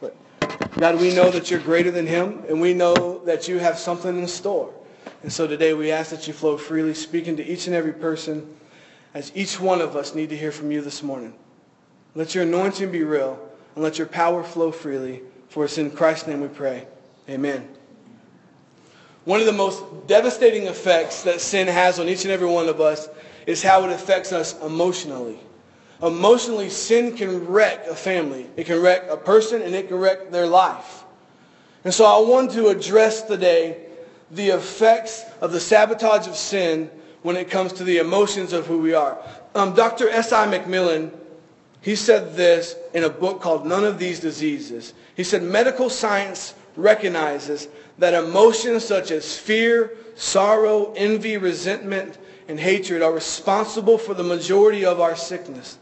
But God, we know that you're greater than him, and we know that you have something in store. And so today we ask that you flow freely, speaking to each and every person, as each one of us need to hear from you this morning. Let your anointing be real, and let your power flow freely. For it's in Christ's name we pray. Amen. One of the most devastating effects that sin has on each and every one of us is how it affects us emotionally. Emotionally, sin can wreck a family. It can wreck a person and it can wreck their life. And so I want to address today the effects of the sabotage of sin when it comes to the emotions of who we are. Um, Dr. S.I. McMillen, he said this in a book called None of These Diseases. He said, medical science recognizes that emotions such as fear, sorrow, envy, resentment, and hatred are responsible for the majority of our sickness.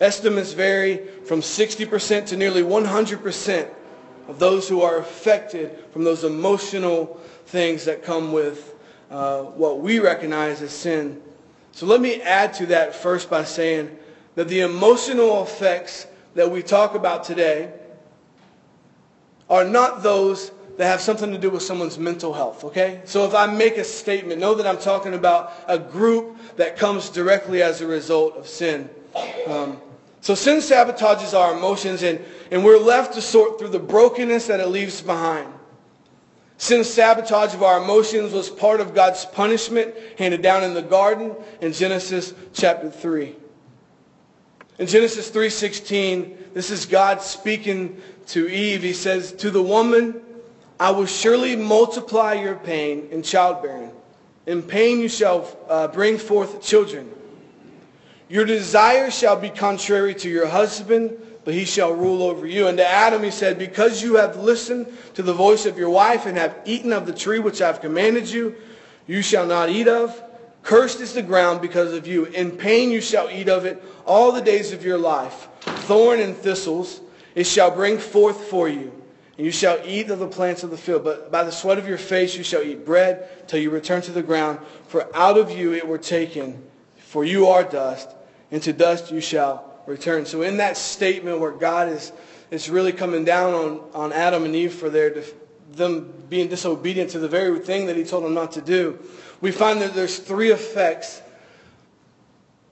Estimates vary from 60% to nearly 100% of those who are affected from those emotional things that come with uh, what we recognize as sin. So let me add to that first by saying that the emotional effects that we talk about today are not those that have something to do with someone's mental health, okay? So if I make a statement, know that I'm talking about a group that comes directly as a result of sin. Um, so sin sabotages our emotions and, and we're left to sort through the brokenness that it leaves behind. Sin's sabotage of our emotions was part of God's punishment handed down in the garden in Genesis chapter 3. In Genesis 3.16, this is God speaking to Eve. He says, To the woman, I will surely multiply your pain in childbearing. In pain you shall uh, bring forth children. Your desire shall be contrary to your husband, but he shall rule over you. And to Adam he said, Because you have listened to the voice of your wife and have eaten of the tree which I have commanded you, you shall not eat of. Cursed is the ground because of you. In pain you shall eat of it all the days of your life. Thorn and thistles it shall bring forth for you. And you shall eat of the plants of the field. But by the sweat of your face you shall eat bread till you return to the ground. For out of you it were taken. For you are dust, and to dust you shall return. So in that statement where God is, is really coming down on, on Adam and Eve for their, them being disobedient to the very thing that he told them not to do, we find that there's three effects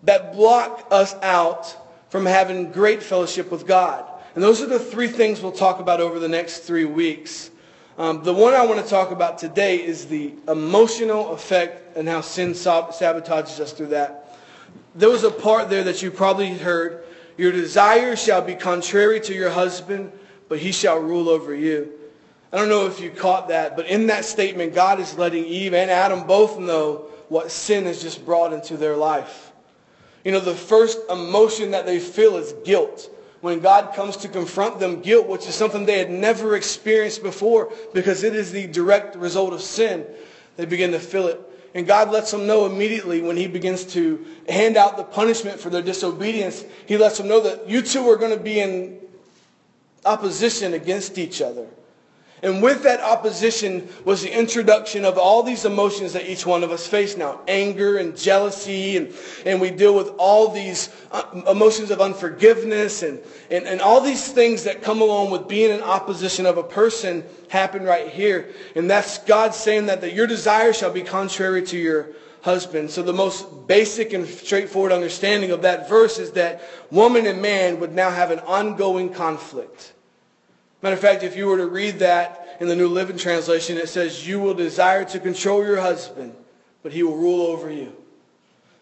that block us out from having great fellowship with God. And those are the three things we'll talk about over the next three weeks. Um, the one I want to talk about today is the emotional effect and how sin sabotages us through that. There was a part there that you probably heard your desire shall be contrary to your husband, but he shall rule over you. I don't know if you caught that, but in that statement, God is letting Eve and Adam both know what sin has just brought into their life. You know, the first emotion that they feel is guilt. When God comes to confront them, guilt, which is something they had never experienced before because it is the direct result of sin, they begin to feel it. And God lets them know immediately when he begins to hand out the punishment for their disobedience. He lets them know that you two are going to be in opposition against each other. And with that opposition was the introduction of all these emotions that each one of us face now. Anger and jealousy. And, and we deal with all these uh, emotions of unforgiveness and, and, and all these things that come along with being in opposition of a person happen right here. And that's God saying that, that your desire shall be contrary to your husband. So the most basic and straightforward understanding of that verse is that woman and man would now have an ongoing conflict. Matter of fact, if you were to read that in the New Living Translation, it says, You will desire to control your husband, but he will rule over you.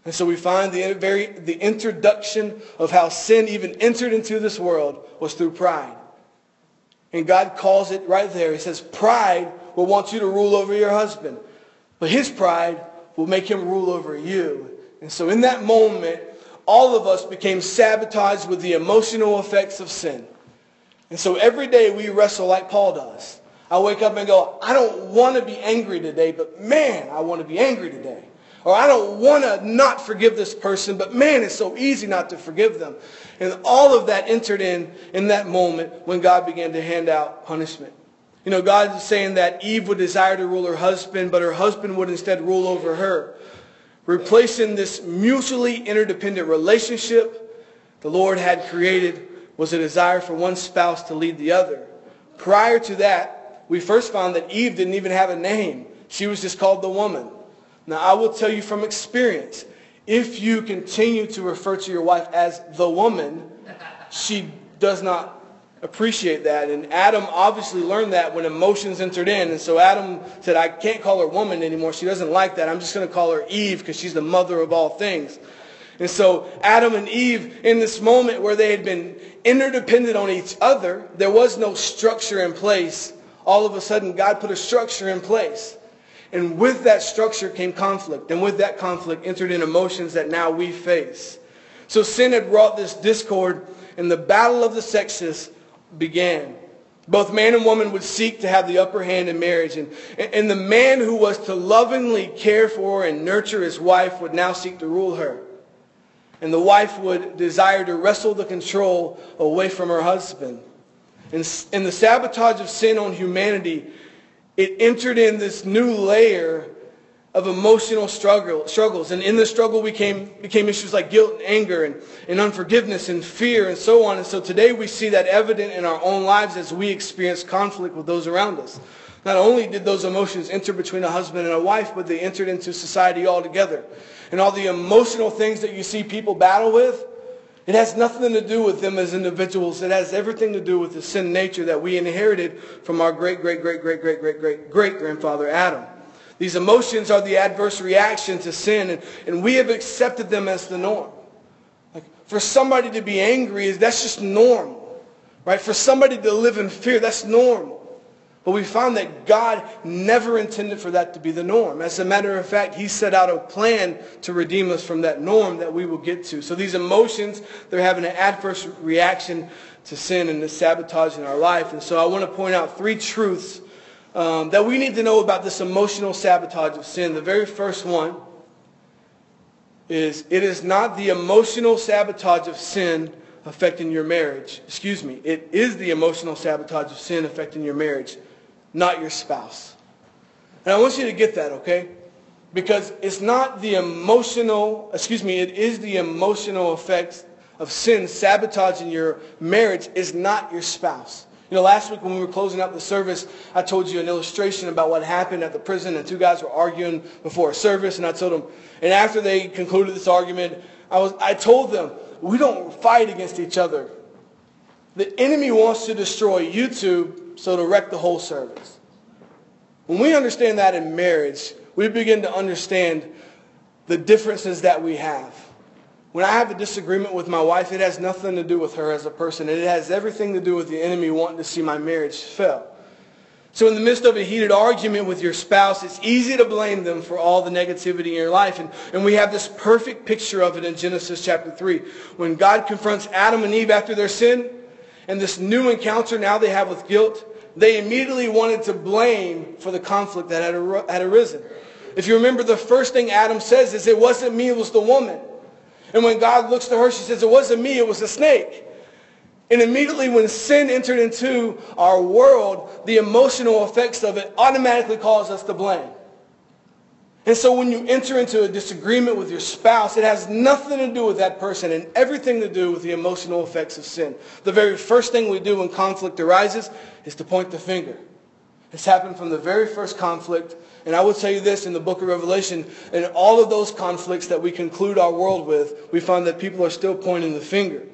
And so we find the, very, the introduction of how sin even entered into this world was through pride. And God calls it right there. He says, Pride will want you to rule over your husband, but his pride will make him rule over you. And so in that moment, all of us became sabotaged with the emotional effects of sin. And so every day we wrestle like Paul does. I wake up and go, I don't want to be angry today, but man, I want to be angry today. Or I don't want to not forgive this person, but man, it's so easy not to forgive them. And all of that entered in in that moment when God began to hand out punishment. You know, God is saying that Eve would desire to rule her husband, but her husband would instead rule over her. Replacing this mutually interdependent relationship the Lord had created was a desire for one spouse to lead the other. Prior to that, we first found that Eve didn't even have a name. She was just called the woman. Now, I will tell you from experience, if you continue to refer to your wife as the woman, she does not appreciate that. And Adam obviously learned that when emotions entered in. And so Adam said, I can't call her woman anymore. She doesn't like that. I'm just going to call her Eve because she's the mother of all things. And so Adam and Eve, in this moment where they had been interdependent on each other, there was no structure in place. All of a sudden, God put a structure in place. And with that structure came conflict. And with that conflict entered in emotions that now we face. So sin had brought this discord, and the battle of the sexes began. Both man and woman would seek to have the upper hand in marriage. And, and the man who was to lovingly care for and nurture his wife would now seek to rule her. And the wife would desire to wrestle the control away from her husband. And in the sabotage of sin on humanity, it entered in this new layer of emotional struggle, struggles. And in the struggle we became, became issues like guilt and anger and, and unforgiveness and fear and so on. And so today we see that evident in our own lives as we experience conflict with those around us. Not only did those emotions enter between a husband and a wife, but they entered into society altogether. And all the emotional things that you see people battle with, it has nothing to do with them as individuals. It has everything to do with the sin nature that we inherited from our great, great, great, great, great, great, great, great grandfather Adam. These emotions are the adverse reaction to sin, and, and we have accepted them as the norm. Like for somebody to be angry, is that's just normal. Right? For somebody to live in fear, that's normal. But we found that God never intended for that to be the norm. As a matter of fact, he set out a plan to redeem us from that norm that we will get to. So these emotions, they're having an adverse reaction to sin and the sabotage in our life. And so I want to point out three truths um, that we need to know about this emotional sabotage of sin. The very first one is it is not the emotional sabotage of sin affecting your marriage. Excuse me. It is the emotional sabotage of sin affecting your marriage not your spouse. And I want you to get that, okay? Because it's not the emotional, excuse me, it is the emotional effects of sin sabotaging your marriage is not your spouse. You know, last week when we were closing up the service, I told you an illustration about what happened at the prison, and two guys were arguing before a service, and I told them, and after they concluded this argument, I, was, I told them, we don't fight against each other. The enemy wants to destroy YouTube so to wreck the whole service. When we understand that in marriage, we begin to understand the differences that we have. When I have a disagreement with my wife, it has nothing to do with her as a person. It has everything to do with the enemy wanting to see my marriage fail. So in the midst of a heated argument with your spouse, it's easy to blame them for all the negativity in your life. And, and we have this perfect picture of it in Genesis chapter 3. When God confronts Adam and Eve after their sin, and this new encounter now they have with guilt, they immediately wanted to blame for the conflict that had, ar- had arisen. If you remember, the first thing Adam says is, it wasn't me, it was the woman. And when God looks to her, she says, it wasn't me, it was the snake. And immediately when sin entered into our world, the emotional effects of it automatically cause us to blame. And so when you enter into a disagreement with your spouse, it has nothing to do with that person and everything to do with the emotional effects of sin. The very first thing we do when conflict arises is to point the finger. It's happened from the very first conflict. And I will tell you this in the book of Revelation, in all of those conflicts that we conclude our world with, we find that people are still pointing the finger.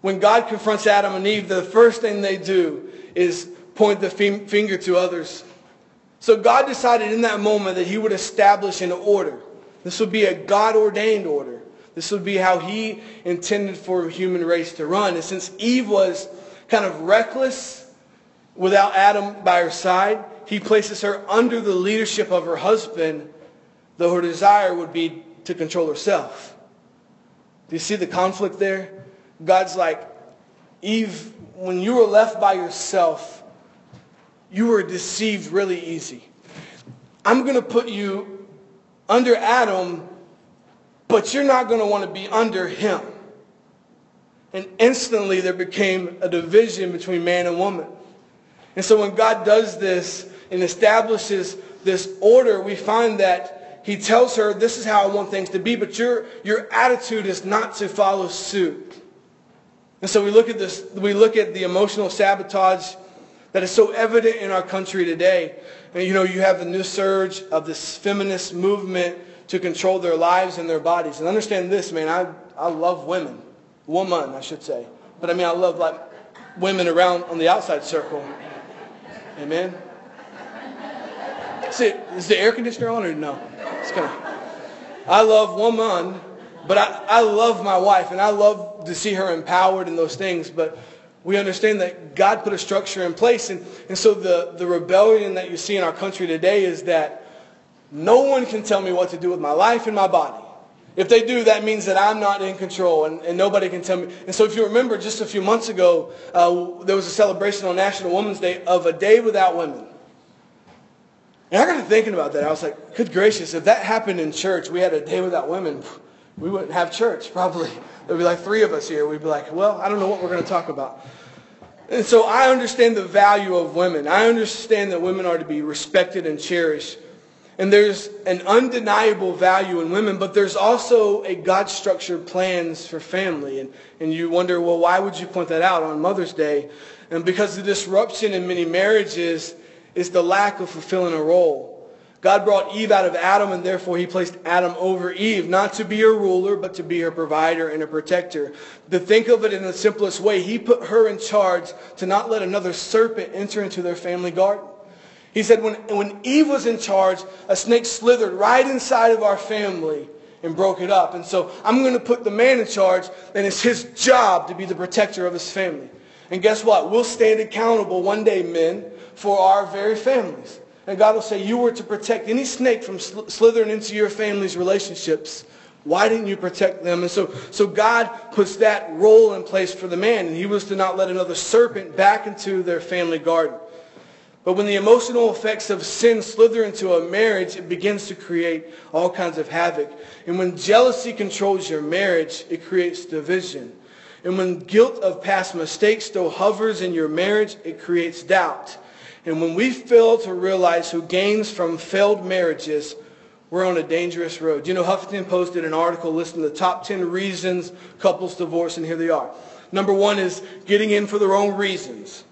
When God confronts Adam and Eve, the first thing they do is point the finger to others so God decided in that moment that he would establish an order. This would be a God-ordained order. This would be how he intended for human race to run. And since Eve was kind of reckless without Adam by her side, he places her under the leadership of her husband, though her desire would be to control herself. Do you see the conflict there? God's like, Eve, when you were left by yourself, you were deceived really easy. I'm going to put you under Adam, but you're not going to want to be under him. And instantly there became a division between man and woman. And so when God does this and establishes this order, we find that he tells her, this is how I want things to be, but your, your attitude is not to follow suit. And so we look at this, we look at the emotional sabotage that is so evident in our country today. And you know, you have the new surge of this feminist movement to control their lives and their bodies. And understand this, man, I, I love women. Woman, I should say. But I mean, I love like women around on the outside circle. Amen. See, is the air conditioner on or no? It's kind of. I love woman, but I, I love my wife, and I love to see her empowered in those things. But we understand that God put a structure in place. And, and so the, the rebellion that you see in our country today is that no one can tell me what to do with my life and my body. If they do, that means that I'm not in control and, and nobody can tell me. And so if you remember, just a few months ago, uh, there was a celebration on National Women's Day of a day without women. And I got to thinking about that. I was like, good gracious, if that happened in church, we had a day without women, we wouldn't have church probably. There'd be like three of us here. We'd be like, well, I don't know what we're going to talk about. And so I understand the value of women. I understand that women are to be respected and cherished. And there's an undeniable value in women, but there's also a God-structured plans for family. And, and you wonder, well, why would you point that out on Mother's Day? And because the disruption in many marriages is the lack of fulfilling a role. God brought Eve out of Adam, and therefore he placed Adam over Eve, not to be her ruler, but to be her provider and a protector. To think of it in the simplest way, he put her in charge to not let another serpent enter into their family garden. He said when, when Eve was in charge, a snake slithered right inside of our family and broke it up. And so I'm going to put the man in charge, and it's his job to be the protector of his family. And guess what? We'll stand accountable one day, men, for our very families. And God will say, you were to protect any snake from slithering into your family's relationships. Why didn't you protect them? And so, so God puts that role in place for the man. And he was to not let another serpent back into their family garden. But when the emotional effects of sin slither into a marriage, it begins to create all kinds of havoc. And when jealousy controls your marriage, it creates division. And when guilt of past mistakes still hovers in your marriage, it creates doubt. And when we fail to realize who gains from failed marriages, we're on a dangerous road. You know, Huffington posted an article listing the top 10 reasons couples divorce, and here they are. Number one is getting in for the wrong reasons.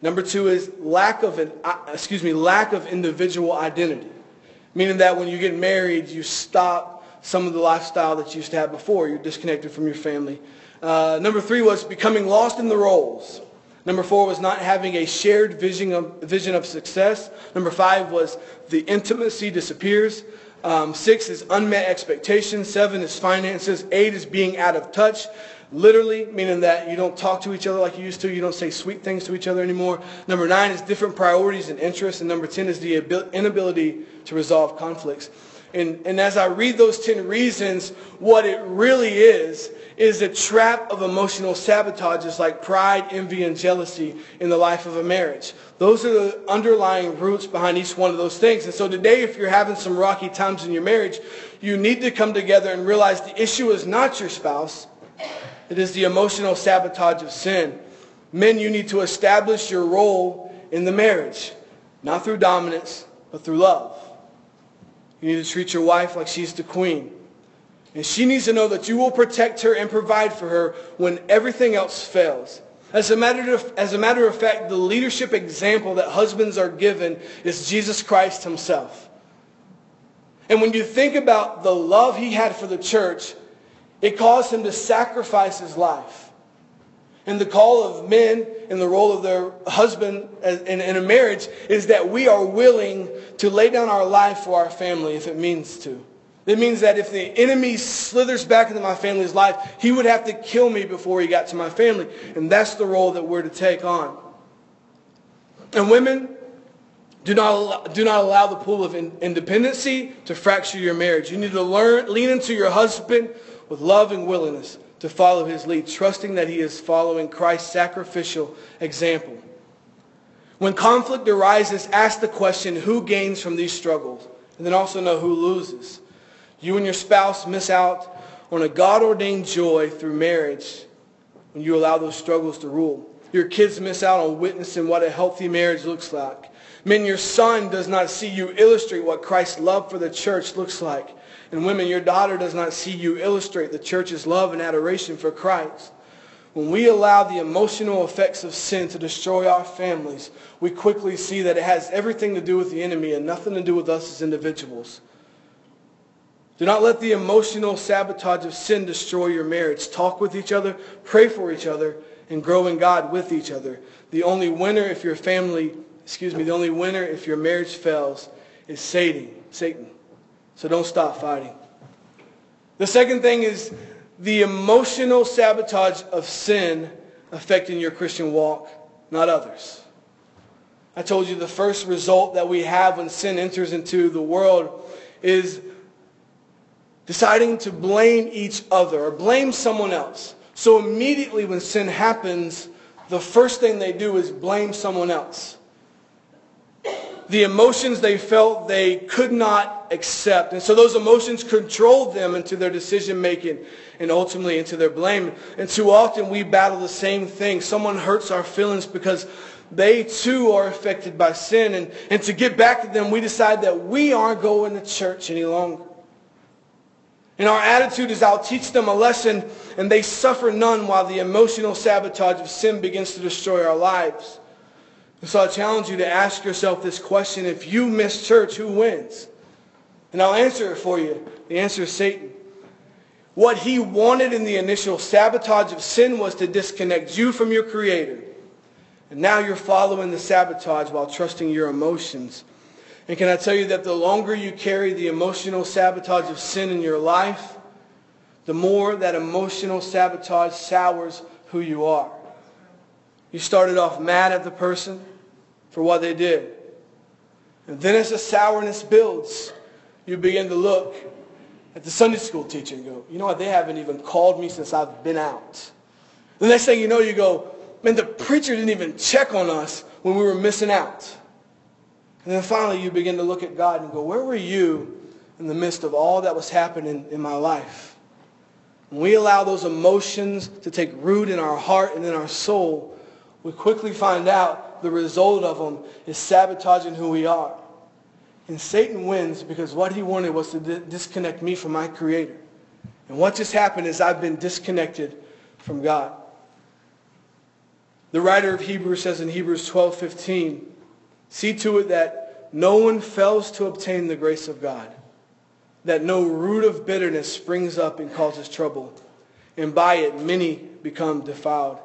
Number two is lack of an, uh, excuse me, lack of individual identity. Meaning that when you get married, you stop some of the lifestyle that you used to have before. You're disconnected from your family. Uh, number three was becoming lost in the roles. Number four was not having a shared vision of, vision of success. Number five was the intimacy disappears. Um, six is unmet expectations. Seven is finances. Eight is being out of touch. Literally, meaning that you don't talk to each other like you used to. You don't say sweet things to each other anymore. Number nine is different priorities and interests. And number 10 is the inability to resolve conflicts. And, and as I read those 10 reasons, what it really is, is a trap of emotional sabotages like pride, envy, and jealousy in the life of a marriage. Those are the underlying roots behind each one of those things. And so today, if you're having some rocky times in your marriage, you need to come together and realize the issue is not your spouse. It is the emotional sabotage of sin. Men, you need to establish your role in the marriage, not through dominance, but through love. You need to treat your wife like she's the queen. And she needs to know that you will protect her and provide for her when everything else fails. As a, matter of, as a matter of fact, the leadership example that husbands are given is Jesus Christ himself. And when you think about the love he had for the church, it caused him to sacrifice his life. And the call of men and the role of their husband in, in a marriage is that we are willing to lay down our life for our family if it means to. It means that if the enemy slithers back into my family's life, he would have to kill me before he got to my family. And that's the role that we're to take on. And women, do not, allow, do not allow the pool of independency to fracture your marriage. You need to learn, lean into your husband with love and willingness to follow his lead, trusting that he is following Christ's sacrificial example. When conflict arises, ask the question, who gains from these struggles? And then also know who loses. You and your spouse miss out on a God-ordained joy through marriage when you allow those struggles to rule. Your kids miss out on witnessing what a healthy marriage looks like. Men, your son does not see you illustrate what Christ's love for the church looks like. And women, your daughter does not see you illustrate the church's love and adoration for Christ. When we allow the emotional effects of sin to destroy our families, we quickly see that it has everything to do with the enemy and nothing to do with us as individuals. Do not let the emotional sabotage of sin destroy your marriage. Talk with each other, pray for each other, and grow in God with each other. The only winner if your family, excuse me, the only winner if your marriage fails is Satan. Satan. So don't stop fighting. The second thing is the emotional sabotage of sin affecting your Christian walk, not others. I told you the first result that we have when sin enters into the world is deciding to blame each other or blame someone else. So immediately when sin happens, the first thing they do is blame someone else. The emotions they felt they could not accept. And so those emotions controlled them into their decision making and ultimately into their blame. And too often we battle the same thing. Someone hurts our feelings because they too are affected by sin. And, and to get back to them, we decide that we aren't going to church any longer. And our attitude is I'll teach them a lesson and they suffer none while the emotional sabotage of sin begins to destroy our lives. And so I challenge you to ask yourself this question. If you miss church, who wins? And I'll answer it for you. The answer is Satan. What he wanted in the initial sabotage of sin was to disconnect you from your Creator. And now you're following the sabotage while trusting your emotions. And can I tell you that the longer you carry the emotional sabotage of sin in your life, the more that emotional sabotage sours who you are. You started off mad at the person for what they did. And then as the sourness builds, you begin to look at the Sunday school teacher and go, you know what, they haven't even called me since I've been out. The next thing you know, you go, man, the preacher didn't even check on us when we were missing out. And then finally you begin to look at God and go, where were you in the midst of all that was happening in my life? When we allow those emotions to take root in our heart and in our soul, we quickly find out the result of them is sabotaging who we are. And Satan wins because what he wanted was to disconnect me from my Creator. And what just happened is I've been disconnected from God. The writer of Hebrews says in Hebrews 12, 15, See to it that no one fails to obtain the grace of God, that no root of bitterness springs up and causes trouble, and by it many become defiled.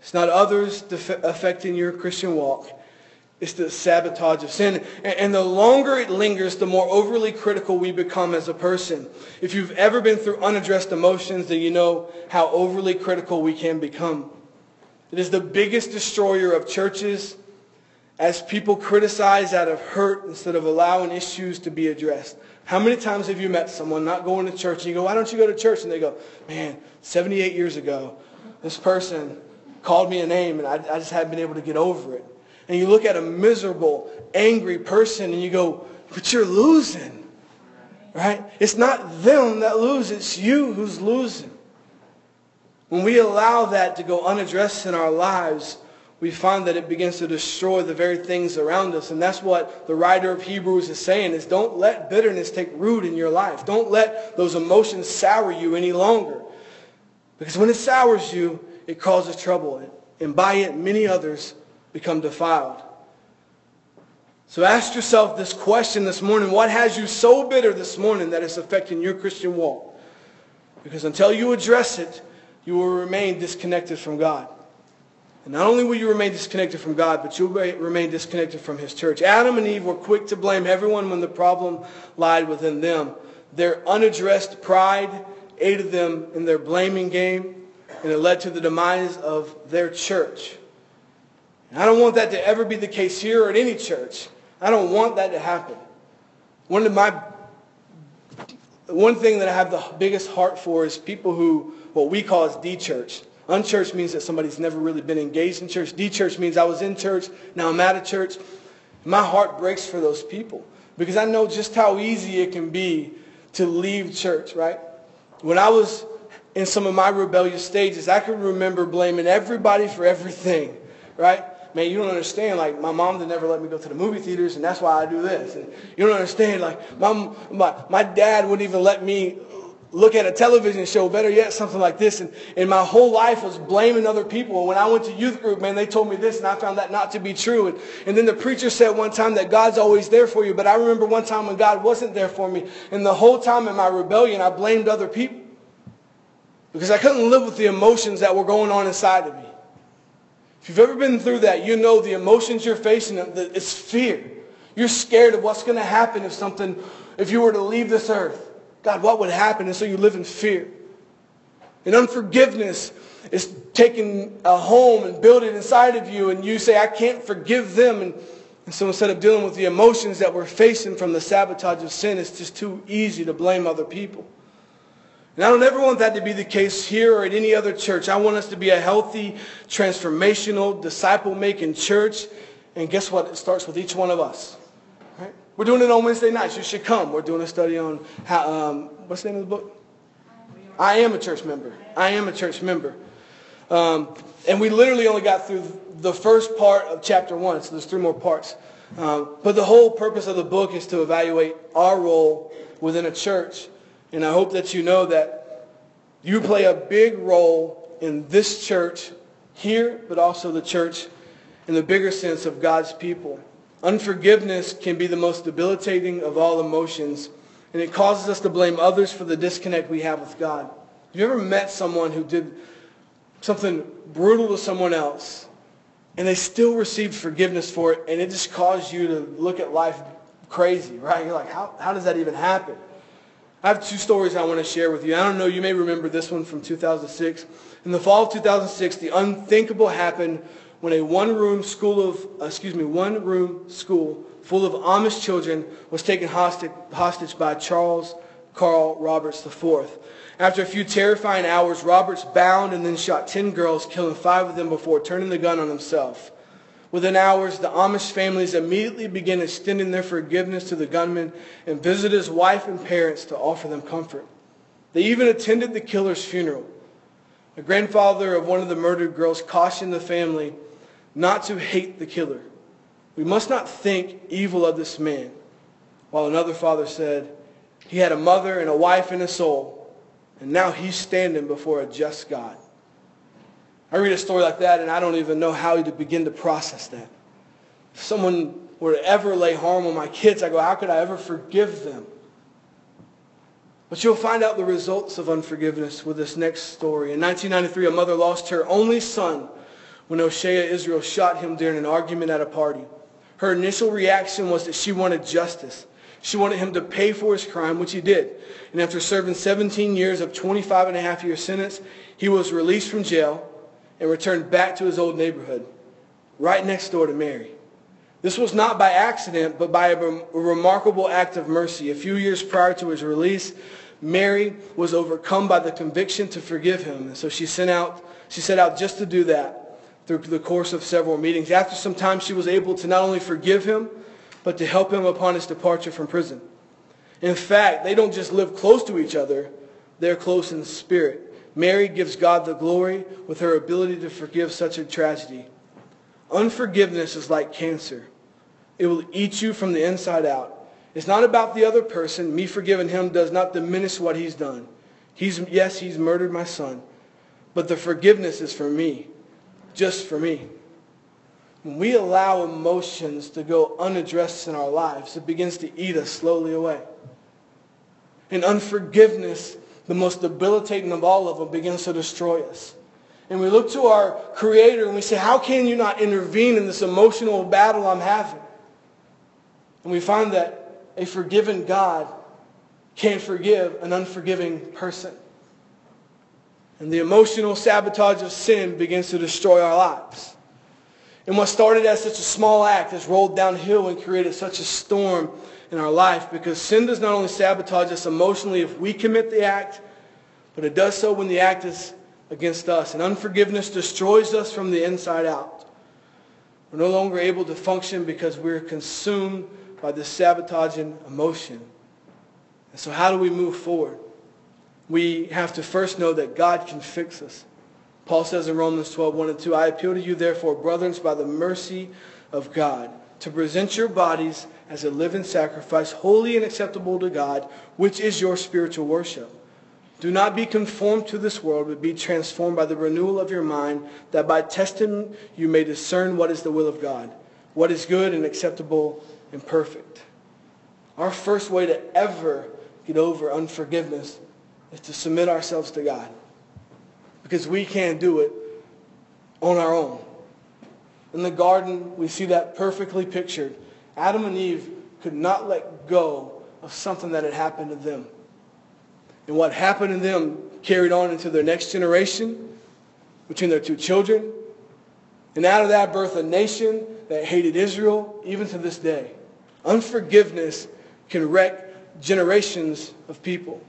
It's not others affecting your Christian walk. It's the sabotage of sin. And the longer it lingers, the more overly critical we become as a person. If you've ever been through unaddressed emotions, then you know how overly critical we can become. It is the biggest destroyer of churches as people criticize out of hurt instead of allowing issues to be addressed. How many times have you met someone not going to church and you go, why don't you go to church? And they go, man, 78 years ago, this person called me a name and I, I just hadn't been able to get over it. And you look at a miserable, angry person and you go, but you're losing. Right? It's not them that lose, it's you who's losing. When we allow that to go unaddressed in our lives, we find that it begins to destroy the very things around us. And that's what the writer of Hebrews is saying is don't let bitterness take root in your life. Don't let those emotions sour you any longer. Because when it sours you, it causes trouble. And by it, many others become defiled. So ask yourself this question this morning. What has you so bitter this morning that it's affecting your Christian walk? Because until you address it, you will remain disconnected from God. And not only will you remain disconnected from God, but you'll remain disconnected from his church. Adam and Eve were quick to blame everyone when the problem lied within them. Their unaddressed pride aided them in their blaming game, and it led to the demise of their church. And I don't want that to ever be the case here or at any church. I don't want that to happen. One of my one thing that I have the biggest heart for is people who what we call as de-church. Unchurched means that somebody's never really been engaged in church. De-church means I was in church, now I'm out of church. My heart breaks for those people because I know just how easy it can be to leave church, right? When I was in some of my rebellious stages, I can remember blaming everybody for everything, right? Man, you don't understand. Like, my mom did never let me go to the movie theaters, and that's why I do this. And you don't understand. Like, my, my, my dad wouldn't even let me look at a television show, better yet, something like this. And, and my whole life was blaming other people. And when I went to youth group, man, they told me this, and I found that not to be true. And, and then the preacher said one time that God's always there for you. But I remember one time when God wasn't there for me. And the whole time in my rebellion, I blamed other people. Because I couldn't live with the emotions that were going on inside of me. If you've ever been through that, you know the emotions you're facing, it's fear. You're scared of what's going to happen if something, if you were to leave this earth. God, what would happen? And so you live in fear. And unforgiveness is taking a home and building inside of you, and you say, I can't forgive them. And, and so instead of dealing with the emotions that we're facing from the sabotage of sin, it's just too easy to blame other people. And I don't ever want that to be the case here or at any other church. I want us to be a healthy, transformational, disciple-making church. And guess what? It starts with each one of us. Right? We're doing it on Wednesday nights. You should come. We're doing a study on how, um, what's the name of the book? I am a church member. I am a church member. Um, and we literally only got through the first part of chapter one, so there's three more parts. Um, but the whole purpose of the book is to evaluate our role within a church and I hope that you know that you play a big role in this church here, but also the church in the bigger sense of God's people. Unforgiveness can be the most debilitating of all emotions, and it causes us to blame others for the disconnect we have with God. Have you ever met someone who did something brutal to someone else, and they still received forgiveness for it, and it just caused you to look at life crazy, right? You're like, how, how does that even happen? I have two stories I want to share with you. I don't know, you may remember this one from 2006. In the fall of 2006, the unthinkable happened when a one-room school of, uh, excuse me, one-room school full of Amish children was taken hostage, hostage by Charles Carl Roberts IV. After a few terrifying hours, Roberts bound and then shot 10 girls, killing five of them before turning the gun on himself. Within hours, the Amish families immediately began extending their forgiveness to the gunman and visited his wife and parents to offer them comfort. They even attended the killer's funeral. A grandfather of one of the murdered girls cautioned the family not to hate the killer. We must not think evil of this man. While another father said, he had a mother and a wife and a soul, and now he's standing before a just God. I read a story like that and I don't even know how to begin to process that. If someone were to ever lay harm on my kids, I go, how could I ever forgive them? But you'll find out the results of unforgiveness with this next story. In 1993, a mother lost her only son when Oshea Israel shot him during an argument at a party. Her initial reaction was that she wanted justice. She wanted him to pay for his crime, which he did. And after serving 17 years of 25 and a half year sentence, he was released from jail and returned back to his old neighborhood, right next door to Mary. This was not by accident, but by a, remarkable act of mercy. A few years prior to his release, Mary was overcome by the conviction to forgive him. And so she sent out, she set out just to do that through the course of several meetings. After some time, she was able to not only forgive him, but to help him upon his departure from prison. In fact, they don't just live close to each other, they're close in spirit. Mary gives God the glory with her ability to forgive such a tragedy. Unforgiveness is like cancer. It will eat you from the inside out. It's not about the other person. Me forgiving him does not diminish what he's done. He's, yes, he's murdered my son. But the forgiveness is for me. Just for me. When we allow emotions to go unaddressed in our lives, it begins to eat us slowly away. And unforgiveness the most debilitating of all of them, begins to destroy us. And we look to our Creator and we say, how can you not intervene in this emotional battle I'm having? And we find that a forgiven God can't forgive an unforgiving person. And the emotional sabotage of sin begins to destroy our lives. And what started as such a small act has rolled downhill and created such a storm in our life because sin does not only sabotage us emotionally if we commit the act, but it does so when the act is against us. And unforgiveness destroys us from the inside out. We're no longer able to function because we're consumed by this sabotaging emotion. And so how do we move forward? We have to first know that God can fix us. Paul says in Romans 12, 1 and 2, I appeal to you therefore, brothers, by the mercy of God, to present your bodies as a living sacrifice, holy and acceptable to God, which is your spiritual worship. Do not be conformed to this world, but be transformed by the renewal of your mind, that by testing you may discern what is the will of God, what is good and acceptable and perfect. Our first way to ever get over unforgiveness is to submit ourselves to God. Because we can't do it on our own. In the garden, we see that perfectly pictured. Adam and Eve could not let go of something that had happened to them. And what happened to them carried on into their next generation, between their two children. And out of that birth a nation that hated Israel even to this day. Unforgiveness can wreck generations of people.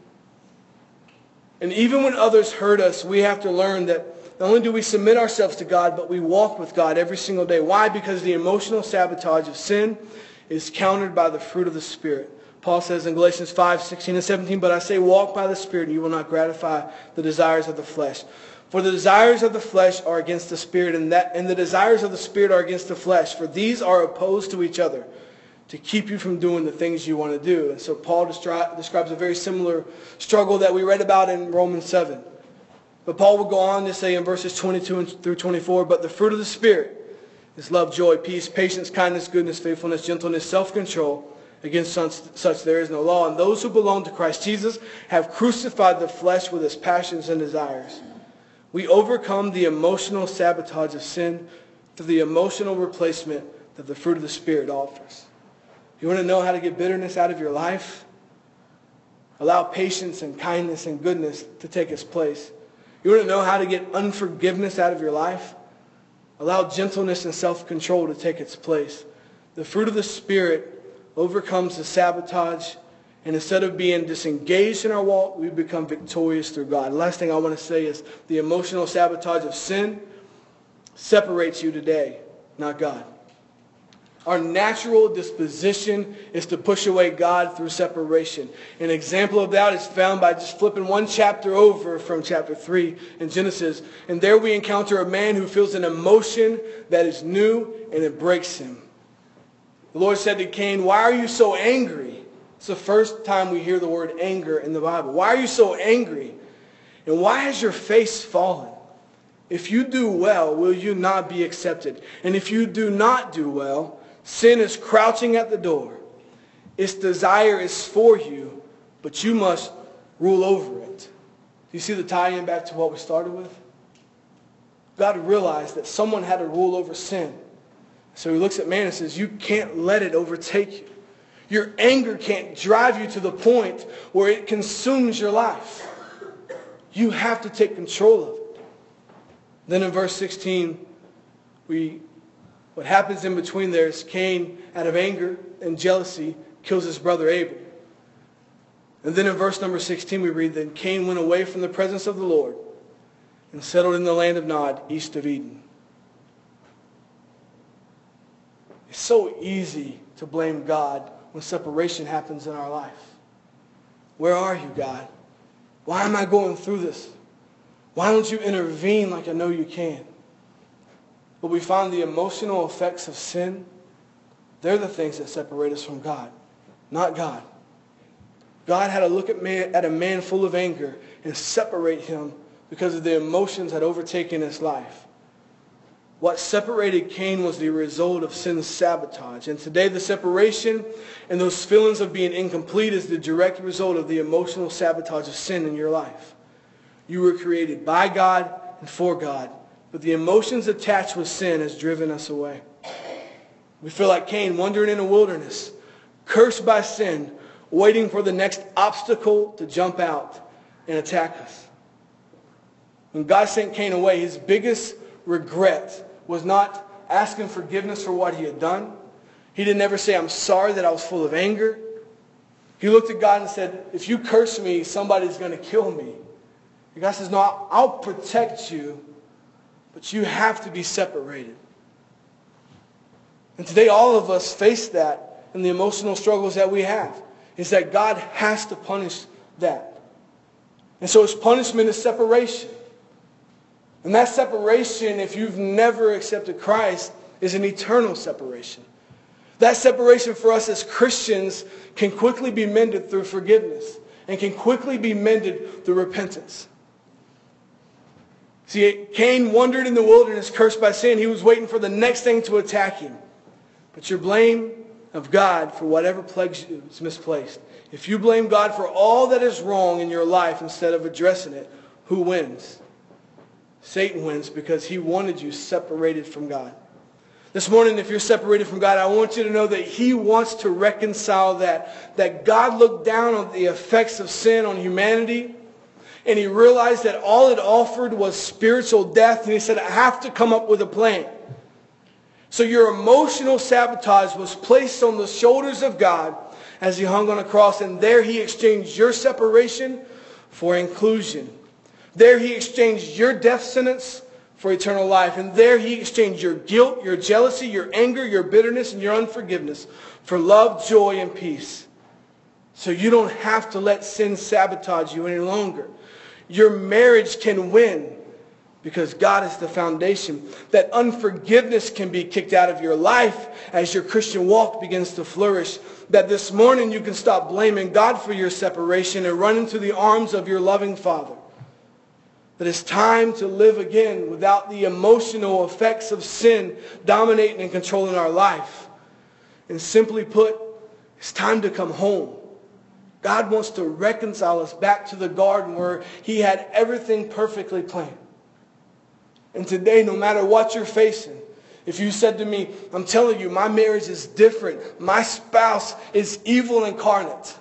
And even when others hurt us, we have to learn that not only do we submit ourselves to God, but we walk with God every single day. Why? Because the emotional sabotage of sin is countered by the fruit of the Spirit. Paul says in Galatians 5, 16 and 17, But I say walk by the Spirit, and you will not gratify the desires of the flesh. For the desires of the flesh are against the Spirit, and, that, and the desires of the Spirit are against the flesh. For these are opposed to each other to keep you from doing the things you want to do. And so Paul describes a very similar struggle that we read about in Romans 7. But Paul will go on to say in verses 22 through 24, but the fruit of the Spirit is love, joy, peace, patience, kindness, goodness, faithfulness, gentleness, self-control. Against such there is no law. And those who belong to Christ Jesus have crucified the flesh with its passions and desires. We overcome the emotional sabotage of sin through the emotional replacement that the fruit of the Spirit offers. You want to know how to get bitterness out of your life? Allow patience and kindness and goodness to take its place. You want to know how to get unforgiveness out of your life? Allow gentleness and self-control to take its place. The fruit of the Spirit overcomes the sabotage, and instead of being disengaged in our walk, we become victorious through God. Last thing I want to say is the emotional sabotage of sin separates you today, not God. Our natural disposition is to push away God through separation. An example of that is found by just flipping one chapter over from chapter 3 in Genesis. And there we encounter a man who feels an emotion that is new and it breaks him. The Lord said to Cain, why are you so angry? It's the first time we hear the word anger in the Bible. Why are you so angry? And why has your face fallen? If you do well, will you not be accepted? And if you do not do well, Sin is crouching at the door. Its desire is for you, but you must rule over it. Do you see the tie-in back to what we started with? God realized that someone had to rule over sin. So he looks at man and says, you can't let it overtake you. Your anger can't drive you to the point where it consumes your life. You have to take control of it. Then in verse 16, we what happens in between there is Cain, out of anger and jealousy, kills his brother Abel. And then in verse number 16 we read that Cain went away from the presence of the Lord and settled in the land of Nod, east of Eden. It's so easy to blame God when separation happens in our life. Where are you, God? Why am I going through this? Why don't you intervene like I know you can? But we find the emotional effects of sin, they're the things that separate us from God, not God. God had to look at, man, at a man full of anger and separate him because of the emotions that overtaken his life. What separated Cain was the result of sin's sabotage. And today the separation and those feelings of being incomplete is the direct result of the emotional sabotage of sin in your life. You were created by God and for God. But the emotions attached with sin has driven us away. We feel like Cain wandering in a wilderness, cursed by sin, waiting for the next obstacle to jump out and attack us. When God sent Cain away, his biggest regret was not asking forgiveness for what he had done. He didn't ever say, I'm sorry that I was full of anger. He looked at God and said, if you curse me, somebody's going to kill me. And God says, no, I'll protect you but you have to be separated. And today all of us face that in the emotional struggles that we have. Is that God has to punish that. And so his punishment is separation. And that separation, if you've never accepted Christ, is an eternal separation. That separation for us as Christians can quickly be mended through forgiveness. and can quickly be mended through repentance. See, Cain wandered in the wilderness cursed by sin. He was waiting for the next thing to attack him. But your blame of God for whatever plagues you is misplaced. If you blame God for all that is wrong in your life instead of addressing it, who wins? Satan wins because he wanted you separated from God. This morning, if you're separated from God, I want you to know that he wants to reconcile that. That God looked down on the effects of sin on humanity and he realized that all it offered was spiritual death. And he said, I have to come up with a plan. So your emotional sabotage was placed on the shoulders of God as he hung on a cross. And there he exchanged your separation for inclusion. There he exchanged your death sentence for eternal life. And there he exchanged your guilt, your jealousy, your anger, your bitterness, and your unforgiveness for love, joy, and peace. So you don't have to let sin sabotage you any longer. Your marriage can win because God is the foundation. That unforgiveness can be kicked out of your life as your Christian walk begins to flourish. That this morning you can stop blaming God for your separation and run into the arms of your loving Father. That it's time to live again without the emotional effects of sin dominating and controlling our life. And simply put, it's time to come home. God wants to reconcile us back to the garden where he had everything perfectly planned. And today, no matter what you're facing, if you said to me, I'm telling you, my marriage is different. My spouse is evil incarnate.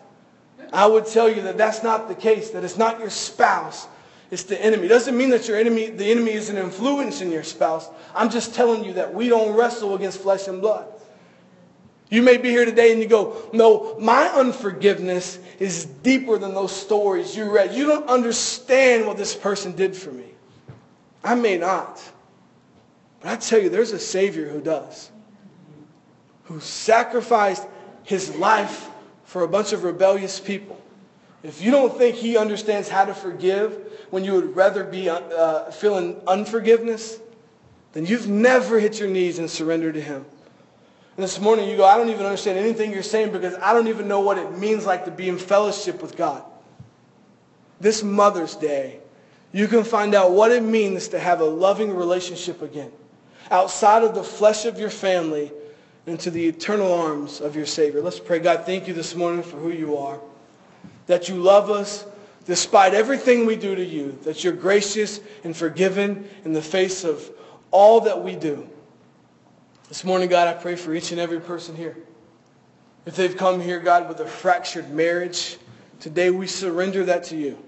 I would tell you that that's not the case, that it's not your spouse, it's the enemy. It doesn't mean that your enemy, the enemy is an influence in your spouse. I'm just telling you that we don't wrestle against flesh and blood. You may be here today and you go, no, my unforgiveness is deeper than those stories you read. You don't understand what this person did for me. I may not. But I tell you, there's a Savior who does. Who sacrificed his life for a bunch of rebellious people. If you don't think he understands how to forgive when you would rather be uh, feeling unforgiveness, then you've never hit your knees and surrendered to him. This morning you go, I don't even understand anything you're saying because I don't even know what it means like to be in fellowship with God. This Mother's Day, you can find out what it means to have a loving relationship again. Outside of the flesh of your family into the eternal arms of your Savior. Let's pray. God, thank you this morning for who you are. That you love us despite everything we do to you. That you're gracious and forgiven in the face of all that we do. This morning, God, I pray for each and every person here. If they've come here, God, with a fractured marriage, today we surrender that to you.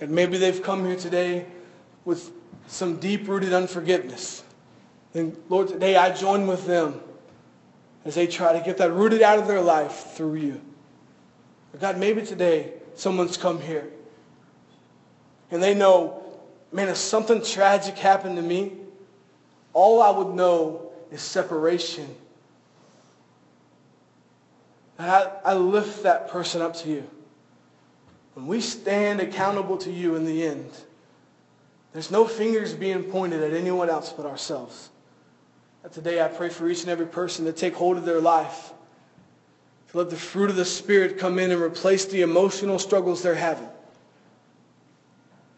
And maybe they've come here today with some deep-rooted unforgiveness. Then, Lord, today I join with them as they try to get that rooted out of their life through you. God, maybe today someone's come here and they know, man, if something tragic happened to me, all I would know is separation. And I, I lift that person up to you. When we stand accountable to you in the end, there's no fingers being pointed at anyone else but ourselves. And today I pray for each and every person to take hold of their life, to let the fruit of the Spirit come in and replace the emotional struggles they're having.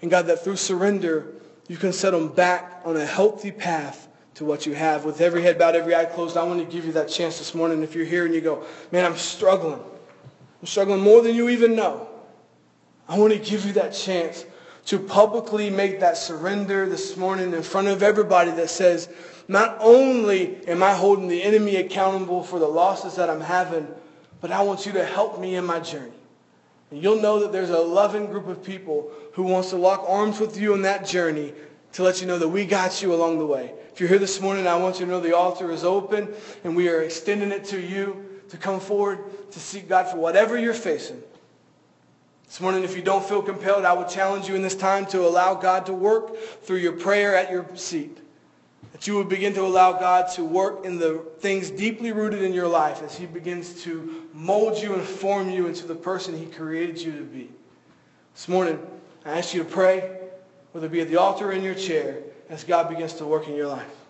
And God, that through surrender, you can set them back on a healthy path to what you have. With every head bowed, every eye closed, I want to give you that chance this morning. If you're here and you go, man, I'm struggling. I'm struggling more than you even know. I want to give you that chance to publicly make that surrender this morning in front of everybody that says, not only am I holding the enemy accountable for the losses that I'm having, but I want you to help me in my journey. And you'll know that there's a loving group of people who wants to lock arms with you in that journey to let you know that we got you along the way. If you're here this morning, I want you to know the altar is open and we are extending it to you to come forward to seek God for whatever you're facing. This morning, if you don't feel compelled, I would challenge you in this time to allow God to work through your prayer at your seat. That you would begin to allow God to work in the things deeply rooted in your life as he begins to mold you and form you into the person he created you to be. This morning, I ask you to pray, whether it be at the altar or in your chair, as God begins to work in your life.